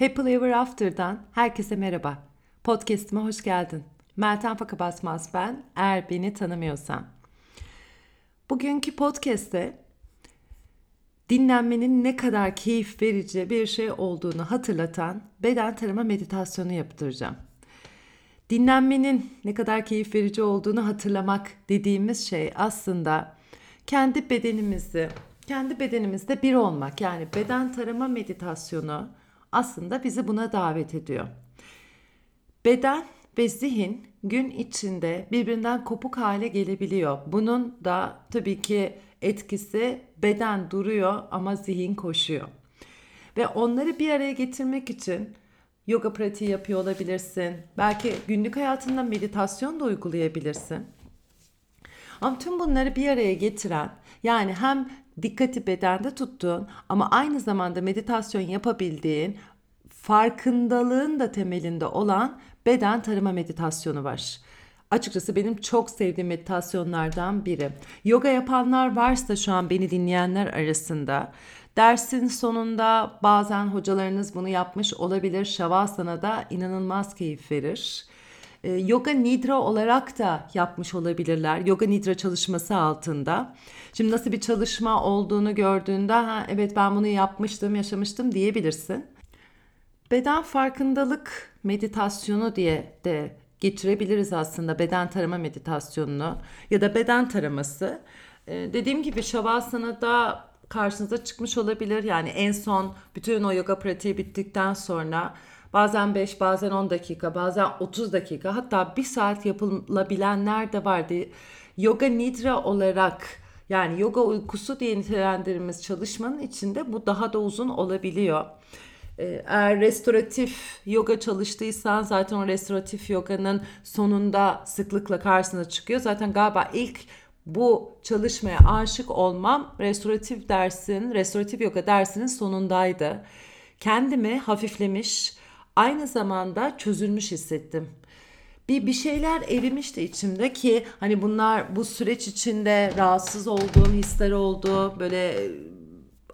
Happily Ever After'dan herkese merhaba. Podcast'ime hoş geldin. Meltem Fakabasmaz ben, eğer beni tanımıyorsan. Bugünkü podcast'te dinlenmenin ne kadar keyif verici bir şey olduğunu hatırlatan beden tanıma meditasyonu yaptıracağım. Dinlenmenin ne kadar keyif verici olduğunu hatırlamak dediğimiz şey aslında kendi bedenimizi, kendi bedenimizde bir olmak yani beden tarama meditasyonu aslında bizi buna davet ediyor. Beden ve zihin gün içinde birbirinden kopuk hale gelebiliyor. Bunun da tabii ki etkisi beden duruyor ama zihin koşuyor. Ve onları bir araya getirmek için yoga pratiği yapıyor olabilirsin. Belki günlük hayatında meditasyon da uygulayabilirsin. Ama tüm bunları bir araya getiren yani hem dikkati bedende tuttuğun ama aynı zamanda meditasyon yapabildiğin farkındalığın da temelinde olan beden tarıma meditasyonu var. Açıkçası benim çok sevdiğim meditasyonlardan biri. Yoga yapanlar varsa şu an beni dinleyenler arasında dersin sonunda bazen hocalarınız bunu yapmış olabilir. Shavasana da inanılmaz keyif verir. E, yoga Nidra olarak da yapmış olabilirler. Yoga Nidra çalışması altında. Şimdi nasıl bir çalışma olduğunu gördüğünde ha evet ben bunu yapmıştım, yaşamıştım diyebilirsin. Beden farkındalık meditasyonu diye de geçirebiliriz aslında beden tarama meditasyonunu ya da beden taraması. Ee, dediğim gibi Shavasana karşınıza çıkmış olabilir. Yani en son bütün o yoga pratiği bittikten sonra bazen 5 bazen 10 dakika bazen 30 dakika hatta 1 saat yapılabilenler de vardı. Yoga Nidra olarak yani yoga uykusu diye nitelendirdiğimiz çalışmanın içinde bu daha da uzun olabiliyor. Ee, eğer restoratif yoga çalıştıysan zaten o restoratif yoganın sonunda sıklıkla karşısına çıkıyor. Zaten galiba ilk bu çalışmaya aşık olmam restoratif dersin, restoratif yoga dersinin sonundaydı. Kendimi hafiflemiş, aynı zamanda çözülmüş hissettim. Bir bir şeyler erimişti içimde ki hani bunlar bu süreç içinde rahatsız olduğum hisler oldu. Böyle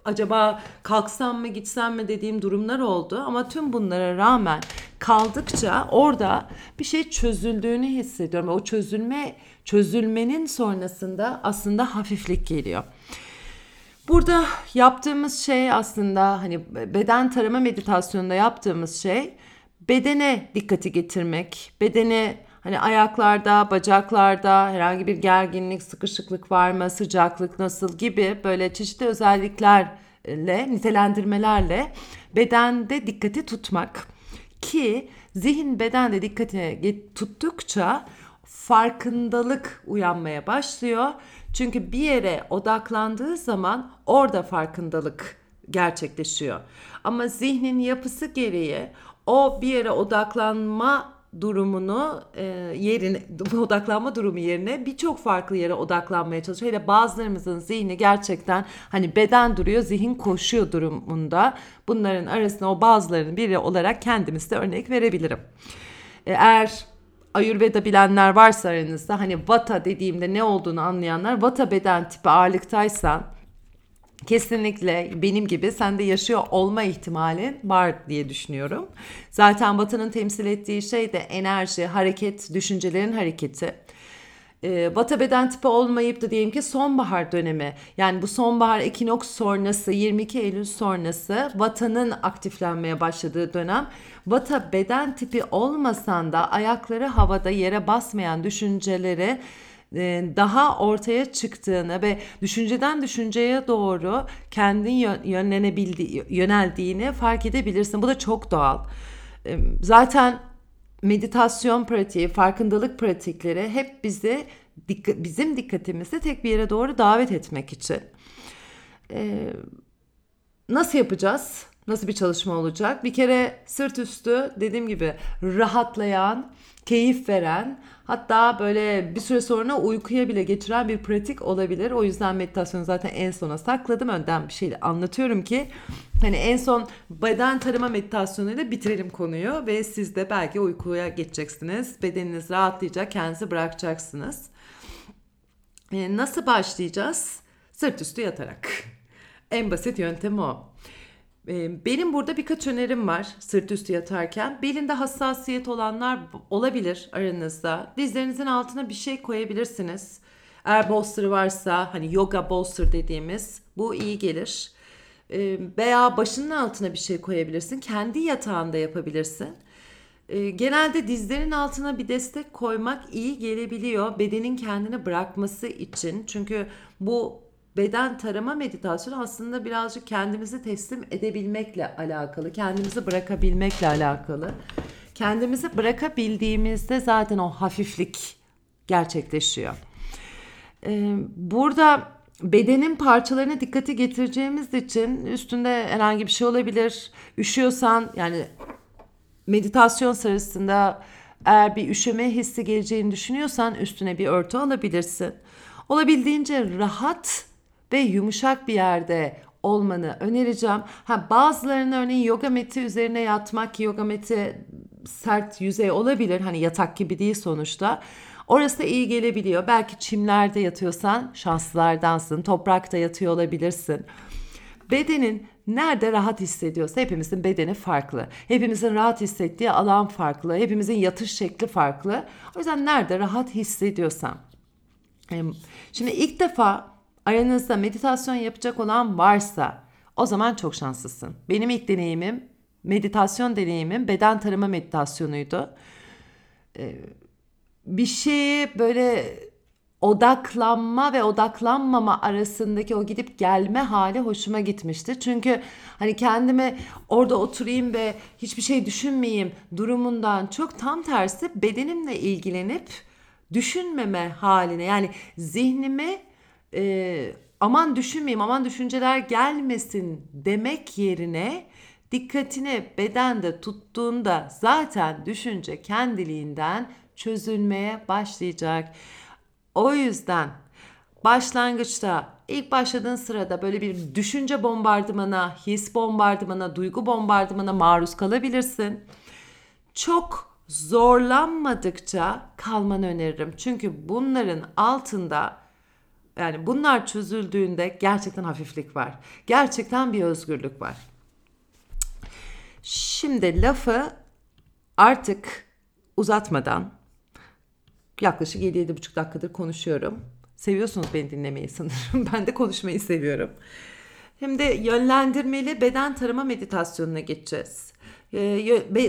acaba kalksam mı gitsem mi dediğim durumlar oldu ama tüm bunlara rağmen kaldıkça orada bir şey çözüldüğünü hissediyorum. O çözülme çözülmenin sonrasında aslında hafiflik geliyor. Burada yaptığımız şey aslında hani beden tarama meditasyonunda yaptığımız şey bedene dikkati getirmek, bedene hani ayaklarda, bacaklarda herhangi bir gerginlik, sıkışıklık var mı, sıcaklık nasıl gibi böyle çeşitli özelliklerle, nitelendirmelerle bedende dikkati tutmak ki zihin bedende dikkatini tuttukça farkındalık uyanmaya başlıyor. Çünkü bir yere odaklandığı zaman orada farkındalık gerçekleşiyor. Ama zihnin yapısı gereği o bir yere odaklanma durumunu e, yerine odaklanma durumu yerine birçok farklı yere odaklanmaya çalışıyor. Hele bazılarımızın zihni gerçekten hani beden duruyor, zihin koşuyor durumunda. Bunların arasında o bazılarının biri olarak kendimiz de örnek verebilirim. E, eğer Ayurveda bilenler varsa aranızda hani Vata dediğimde ne olduğunu anlayanlar Vata beden tipi ağırlıktaysan kesinlikle benim gibi sende yaşıyor olma ihtimalin var diye düşünüyorum. Zaten Batı'nın temsil ettiği şey de enerji, hareket, düşüncelerin hareketi. Ee, Vata beden tipi olmayıp da diyelim ki sonbahar dönemi yani bu sonbahar ekinoks sonrası 22 Eylül sonrası Vata'nın aktiflenmeye başladığı dönem Vata beden tipi olmasan da ayakları havada yere basmayan düşünceleri e, daha ortaya çıktığını ve düşünceden düşünceye doğru kendin yönlenebildiği, yöneldiğini fark edebilirsin. Bu da çok doğal. E, zaten meditasyon pratiği, farkındalık pratikleri hep bizi bizim dikkatimizi tek bir yere doğru davet etmek için. E, nasıl yapacağız? Nasıl bir çalışma olacak? Bir kere sırt üstü dediğim gibi rahatlayan, keyif veren hatta böyle bir süre sonra uykuya bile geçiren bir pratik olabilir. O yüzden meditasyonu zaten en sona sakladım. Önden bir şey anlatıyorum ki hani en son beden tarıma meditasyonuyla bitirelim konuyu ve siz de belki uykuya geçeceksiniz. Bedeniniz rahatlayacak, kendinizi bırakacaksınız. Ee, nasıl başlayacağız? Sırt üstü yatarak. En basit yöntem o. Benim burada birkaç önerim var sırt üstü yatarken. Belinde hassasiyet olanlar olabilir aranızda. Dizlerinizin altına bir şey koyabilirsiniz. Eğer bolster varsa hani yoga bolster dediğimiz bu iyi gelir. Veya başının altına bir şey koyabilirsin. Kendi yatağında yapabilirsin. Genelde dizlerin altına bir destek koymak iyi gelebiliyor. Bedenin kendini bırakması için. Çünkü bu beden tarama meditasyonu aslında birazcık kendimizi teslim edebilmekle alakalı. Kendimizi bırakabilmekle alakalı. Kendimizi bırakabildiğimizde zaten o hafiflik gerçekleşiyor. Ee, burada bedenin parçalarına dikkati getireceğimiz için üstünde herhangi bir şey olabilir. Üşüyorsan yani meditasyon sırasında eğer bir üşüme hissi geleceğini düşünüyorsan üstüne bir örtü alabilirsin. Olabildiğince rahat ve yumuşak bir yerde olmanı önereceğim. Ha bazılarının örneğin yoga meti üzerine yatmak ki yoga meti sert yüzey olabilir. Hani yatak gibi değil sonuçta. Orası da iyi gelebiliyor. Belki çimlerde yatıyorsan şanslılardansın. Toprakta yatıyor olabilirsin. Bedenin nerede rahat hissediyorsa hepimizin bedeni farklı. Hepimizin rahat hissettiği alan farklı. Hepimizin yatış şekli farklı. O yüzden nerede rahat hissediyorsan. Şimdi ilk defa aranızda meditasyon yapacak olan varsa o zaman çok şanslısın. Benim ilk deneyimim meditasyon deneyimim beden tarama meditasyonuydu. Ee, bir şeye böyle odaklanma ve odaklanmama arasındaki o gidip gelme hali hoşuma gitmişti. Çünkü hani kendimi orada oturayım ve hiçbir şey düşünmeyeyim durumundan çok tam tersi bedenimle ilgilenip düşünmeme haline yani zihnime e, aman düşünmeyeyim aman düşünceler gelmesin demek yerine dikkatini bedende tuttuğunda zaten düşünce kendiliğinden çözülmeye başlayacak. O yüzden başlangıçta ilk başladığın sırada böyle bir düşünce bombardımana, his bombardımana, duygu bombardımana maruz kalabilirsin. Çok zorlanmadıkça kalmanı öneririm. Çünkü bunların altında yani bunlar çözüldüğünde gerçekten hafiflik var. Gerçekten bir özgürlük var. Şimdi lafı artık uzatmadan yaklaşık 7-7,5 dakikadır konuşuyorum. Seviyorsunuz beni dinlemeyi sanırım. ben de konuşmayı seviyorum. De yönlendirmeli beden tarama meditasyonuna geçeceğiz. Ee,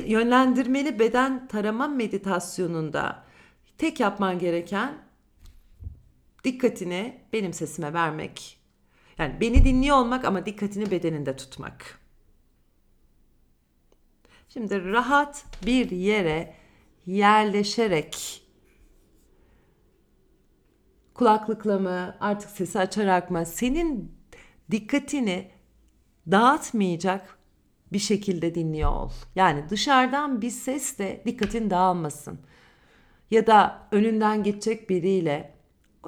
yönlendirmeli beden tarama meditasyonunda tek yapman gereken dikkatini benim sesime vermek. Yani beni dinliyor olmak ama dikkatini bedeninde tutmak. Şimdi rahat bir yere yerleşerek kulaklıkla mı artık sesi açarak mı senin dikkatini dağıtmayacak bir şekilde dinliyor ol. Yani dışarıdan bir ses de dikkatin dağılmasın. Ya da önünden geçecek biriyle.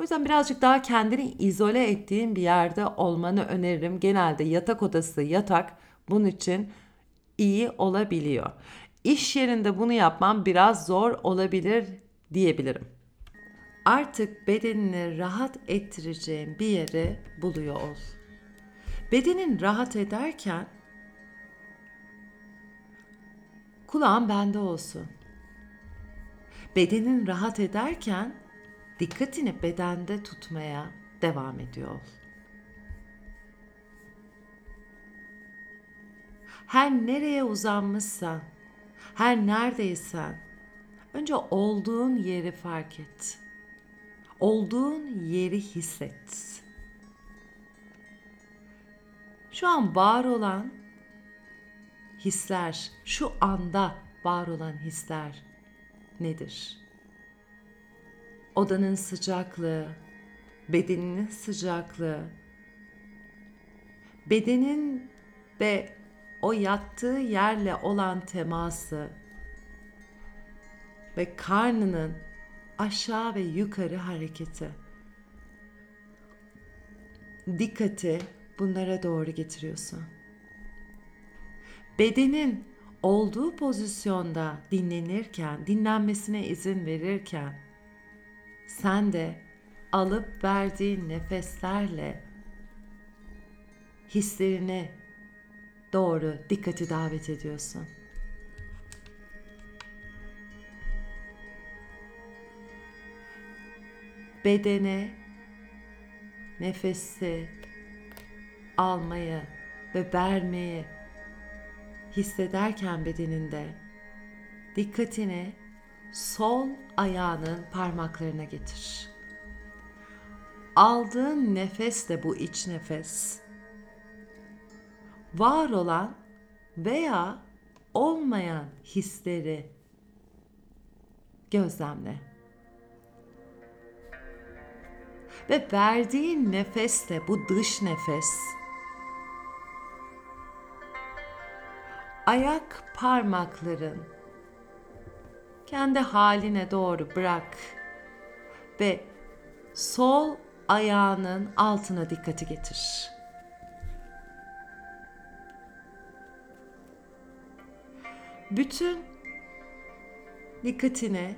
O yüzden birazcık daha kendini izole ettiğin bir yerde olmanı öneririm. Genelde yatak odası, yatak bunun için iyi olabiliyor. İş yerinde bunu yapmam biraz zor olabilir diyebilirim. Artık bedenini rahat ettireceğin bir yeri buluyor ol. Bedenin rahat ederken kulağın bende olsun. Bedenin rahat ederken dikkatini bedende tutmaya devam ediyor. Her nereye uzanmışsan, her neredeysen önce olduğun yeri fark et. Olduğun yeri hisset. Şu an var olan hisler, şu anda var olan hisler nedir? Odanın sıcaklığı, bedeninin sıcaklığı, bedenin ve o yattığı yerle olan teması ve karnının aşağı ve yukarı hareketi. Dikkati bunlara doğru getiriyorsun. Bedenin olduğu pozisyonda dinlenirken, dinlenmesine izin verirken sen de alıp verdiğin nefeslerle hislerini doğru dikkati davet ediyorsun. Bedene nefesi almayı ve vermeyi hissederken bedeninde dikkatini sol ayağının parmaklarına getir. Aldığın nefes de bu iç nefes. Var olan veya olmayan hisleri gözlemle. Ve verdiğin nefes de bu dış nefes. Ayak parmakların kendi haline doğru bırak ve sol ayağının altına dikkati getir. Bütün dikkatini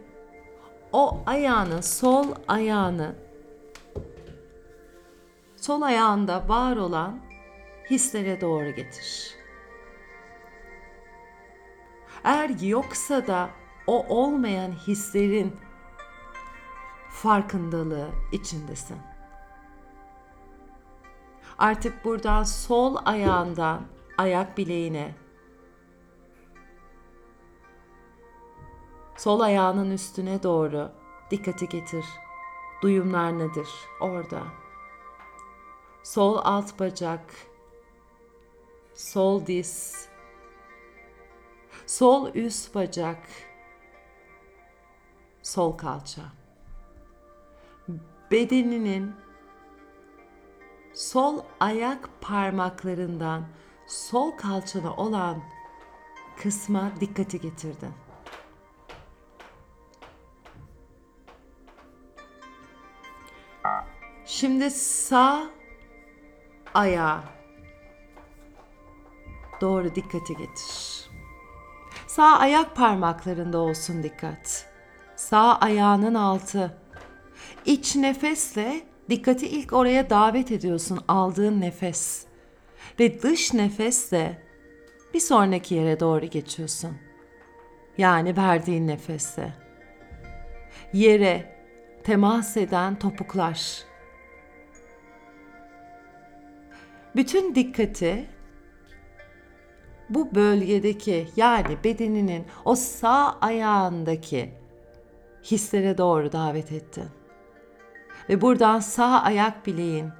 o ayağını, sol ayağını sol ayağında var olan hislere doğru getir. Eğer yoksa da o olmayan hislerin farkındalığı içindesin. Artık buradan sol ayağından ayak bileğine sol ayağının üstüne doğru dikkati getir. Duyumlar nedir orada? Sol alt bacak, sol diz, sol üst bacak, sol kalça. Bedeninin sol ayak parmaklarından sol kalçana olan kısma dikkati getirdin. Şimdi sağ ayağa doğru dikkati getir. Sağ ayak parmaklarında olsun dikkat. Sağ ayağının altı. İç nefesle dikkati ilk oraya davet ediyorsun aldığın nefes. Ve dış nefesle bir sonraki yere doğru geçiyorsun. Yani verdiğin nefesle. Yere temas eden topuklar. Bütün dikkati bu bölgedeki yani bedeninin o sağ ayağındaki hislere doğru davet ettin. Ve buradan sağ ayak bileğin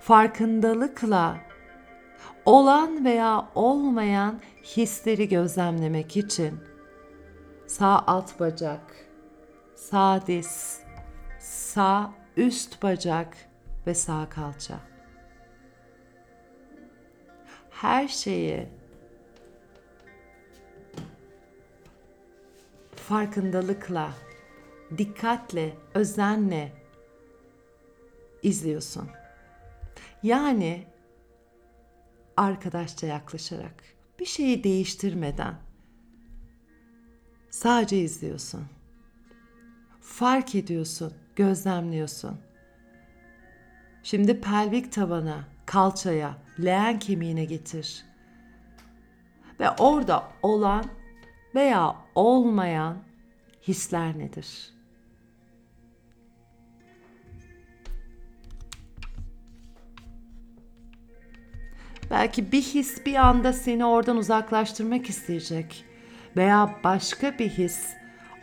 farkındalıkla olan veya olmayan hisleri gözlemlemek için sağ alt bacak, sağ diz, sağ üst bacak ve sağ kalça. Her şeyi farkındalıkla, dikkatle, özenle izliyorsun. Yani arkadaşça yaklaşarak, bir şeyi değiştirmeden sadece izliyorsun. Fark ediyorsun, gözlemliyorsun. Şimdi pelvik tabana, kalçaya, leğen kemiğine getir. Ve orada olan veya olmayan hisler nedir? Belki bir his bir anda seni oradan uzaklaştırmak isteyecek veya başka bir his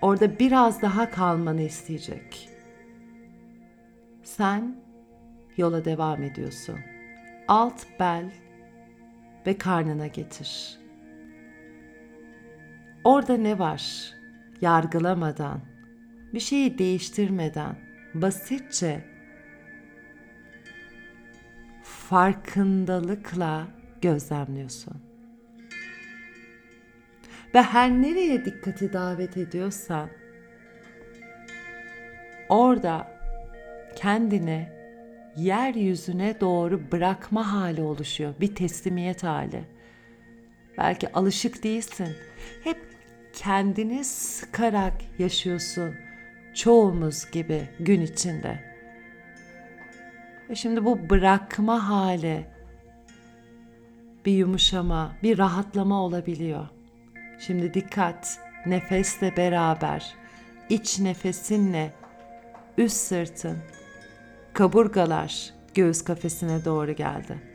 orada biraz daha kalmanı isteyecek. Sen yola devam ediyorsun. Alt bel ve karnına getir. Orada ne var? Yargılamadan, bir şeyi değiştirmeden, basitçe farkındalıkla gözlemliyorsun. Ve her nereye dikkati davet ediyorsan orada kendini yeryüzüne doğru bırakma hali oluşuyor. Bir teslimiyet hali. Belki alışık değilsin. Hep kendini sıkarak yaşıyorsun. Çoğumuz gibi gün içinde. Ve şimdi bu bırakma hali bir yumuşama, bir rahatlama olabiliyor. Şimdi dikkat, nefesle beraber, iç nefesinle üst sırtın, kaburgalar göğüs kafesine doğru geldi.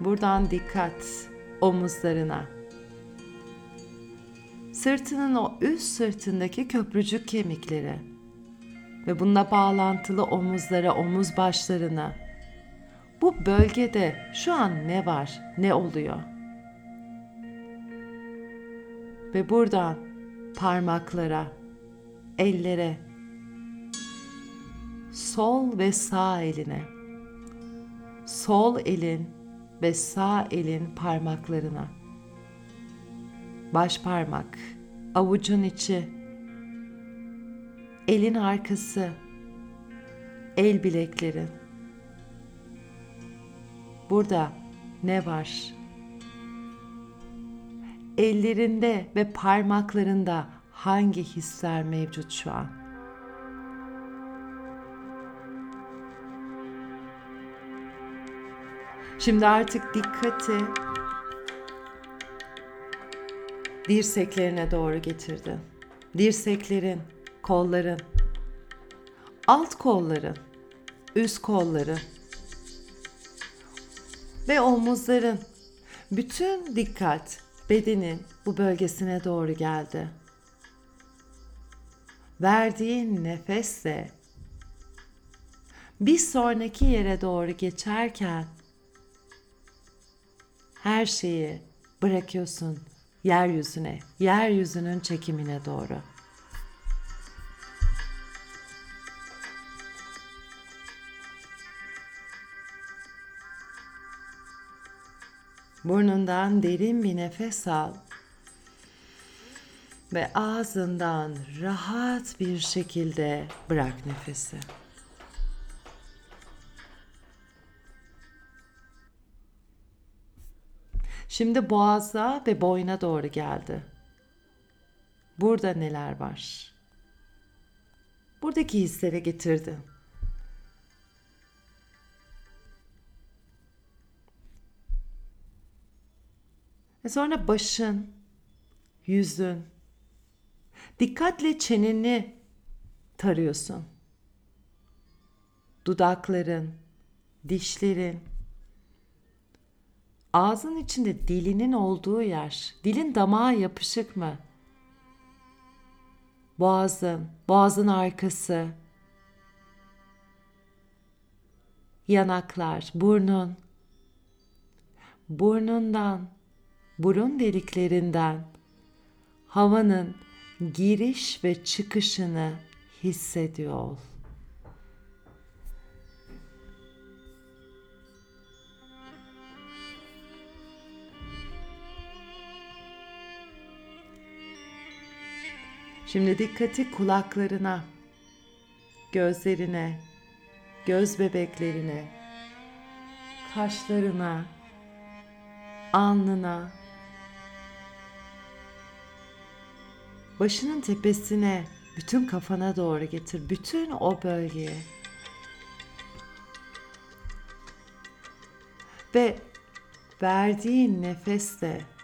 Buradan dikkat omuzlarına. Sırtının o üst sırtındaki köprücük kemikleri ve bununla bağlantılı omuzlara, omuz başlarına. Bu bölgede şu an ne var, ne oluyor? Ve buradan parmaklara, ellere, sol ve sağ eline, sol elin ve sağ elin parmaklarına, baş parmak, avucun içi, elin arkası, el bilekleri. Burada ne var? Ellerinde ve parmaklarında hangi hisler mevcut şu an? Şimdi artık dikkati dirseklerine doğru getirdin. Dirseklerin, kolların, alt kolların, üst kolları ve omuzların. Bütün dikkat bedenin bu bölgesine doğru geldi. Verdiğin nefesle bir sonraki yere doğru geçerken her şeyi bırakıyorsun yeryüzüne, yeryüzünün çekimine doğru. Burnundan derin bir nefes al ve ağzından rahat bir şekilde bırak nefesi. Şimdi boğaza ve boyna doğru geldi. Burada neler var? Buradaki hislere getirdi. Ve sonra başın, yüzün, dikkatle çeneni tarıyorsun. Dudakların, dişlerin, ağzın içinde dilinin olduğu yer, dilin damağa yapışık mı? Boğazın, boğazın arkası, yanaklar, burnun, burnundan, burun deliklerinden havanın giriş ve çıkışını hissediyor ol. Şimdi dikkati kulaklarına, gözlerine, göz bebeklerine, kaşlarına, alnına, başının tepesine, bütün kafana doğru getir, bütün o bölgeye. Ve verdiğin nefeste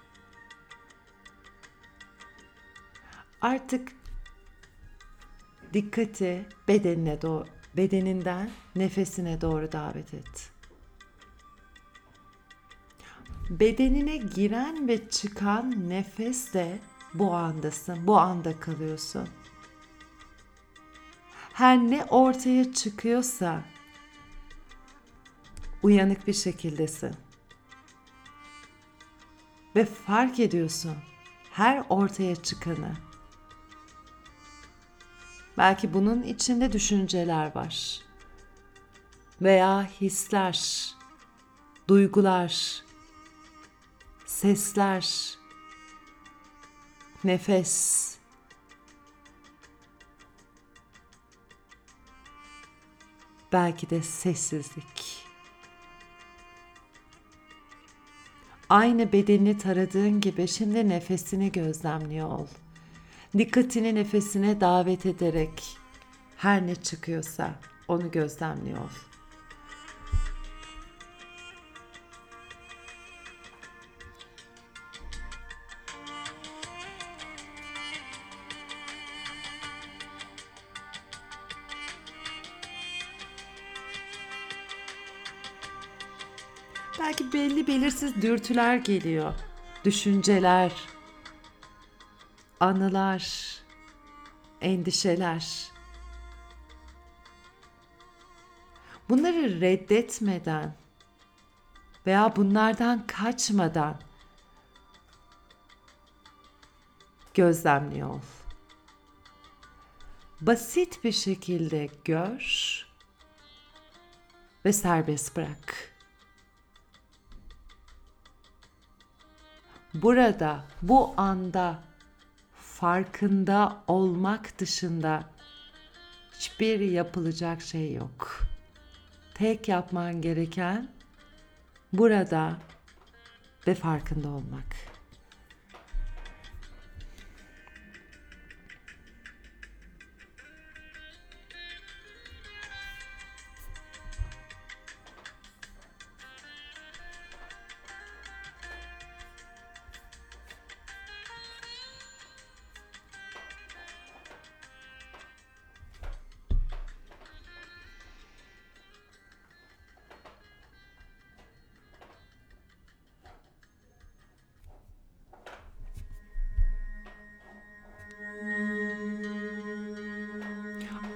Artık dikkati bedenine doğru, bedeninden nefesine doğru davet et. Bedenine giren ve çıkan nefesle bu andasın, bu anda kalıyorsun. Her ne ortaya çıkıyorsa uyanık bir şekildesin. Ve fark ediyorsun her ortaya çıkanı. Belki bunun içinde düşünceler var. Veya hisler, duygular, sesler, nefes. Belki de sessizlik. Aynı bedenini taradığın gibi şimdi nefesini gözlemliyor ol dikkatini nefesine davet ederek her ne çıkıyorsa Onu gözlemliyor. Belki belli belirsiz dürtüler geliyor. Düşünceler, anılar, endişeler. Bunları reddetmeden veya bunlardan kaçmadan gözlemliyor ol. Basit bir şekilde gör ve serbest bırak. Burada, bu anda farkında olmak dışında hiçbir yapılacak şey yok. Tek yapman gereken burada ve farkında olmak.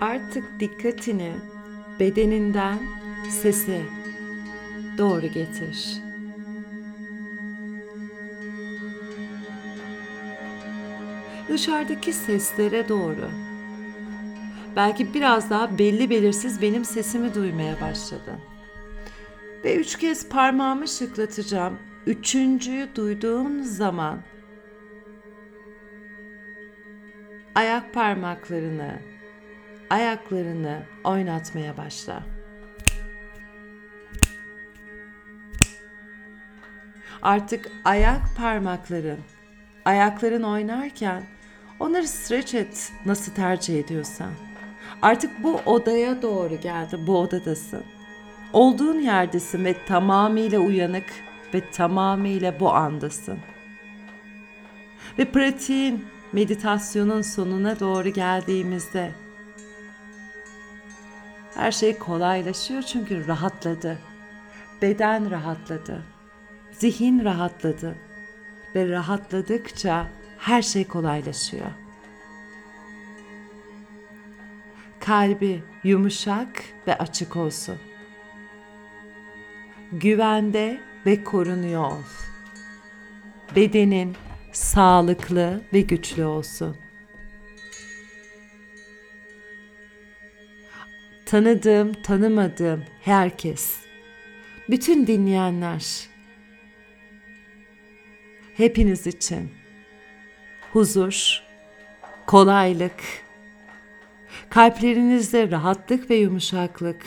Artık dikkatini bedeninden sese doğru getir. Dışarıdaki seslere doğru. Belki biraz daha belli belirsiz benim sesimi duymaya başladın. Ve üç kez parmağımı şıklatacağım. Üçüncüyü duyduğun zaman ayak parmaklarını, ayaklarını oynatmaya başla. Artık ayak parmakların, ayakların oynarken onları stretch et nasıl tercih ediyorsan. Artık bu odaya doğru geldi, bu odadasın. Olduğun yerdesin ve tamamıyla uyanık ve tamamıyla bu andasın. Ve pratiğin, meditasyonun sonuna doğru geldiğimizde her şey kolaylaşıyor çünkü rahatladı. Beden rahatladı. Zihin rahatladı. Ve rahatladıkça her şey kolaylaşıyor. Kalbi yumuşak ve açık olsun. Güvende ve korunuyor ol. Bedenin sağlıklı ve güçlü olsun. Tanıdığım, tanımadığım herkes, bütün dinleyenler, hepiniz için huzur, kolaylık, kalplerinizde rahatlık ve yumuşaklık,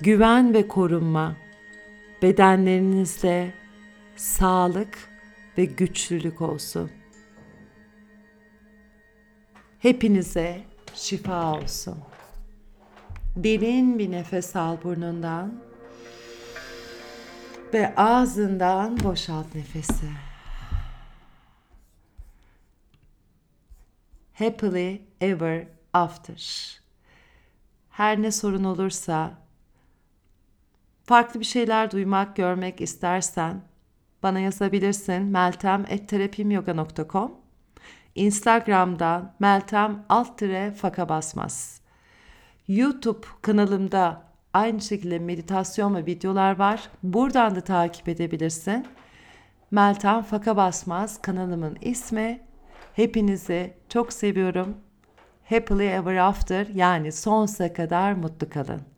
güven ve korunma, bedenlerinizde sağlık ve güçlülük olsun. Hepinize şifa olsun. Derin bir nefes al burnundan. Ve ağzından boşalt nefesi. Happily ever after. Her ne sorun olursa, farklı bir şeyler duymak, görmek istersen bana yazabilirsin meltem.terapimyoga.com Instagram'dan meltem alt faka basmaz. YouTube kanalımda aynı şekilde meditasyon ve videolar var. Buradan da takip edebilirsin. Meltem Faka Basmaz kanalımın ismi. Hepinizi çok seviyorum. Happily Ever After yani sonsuza kadar mutlu kalın.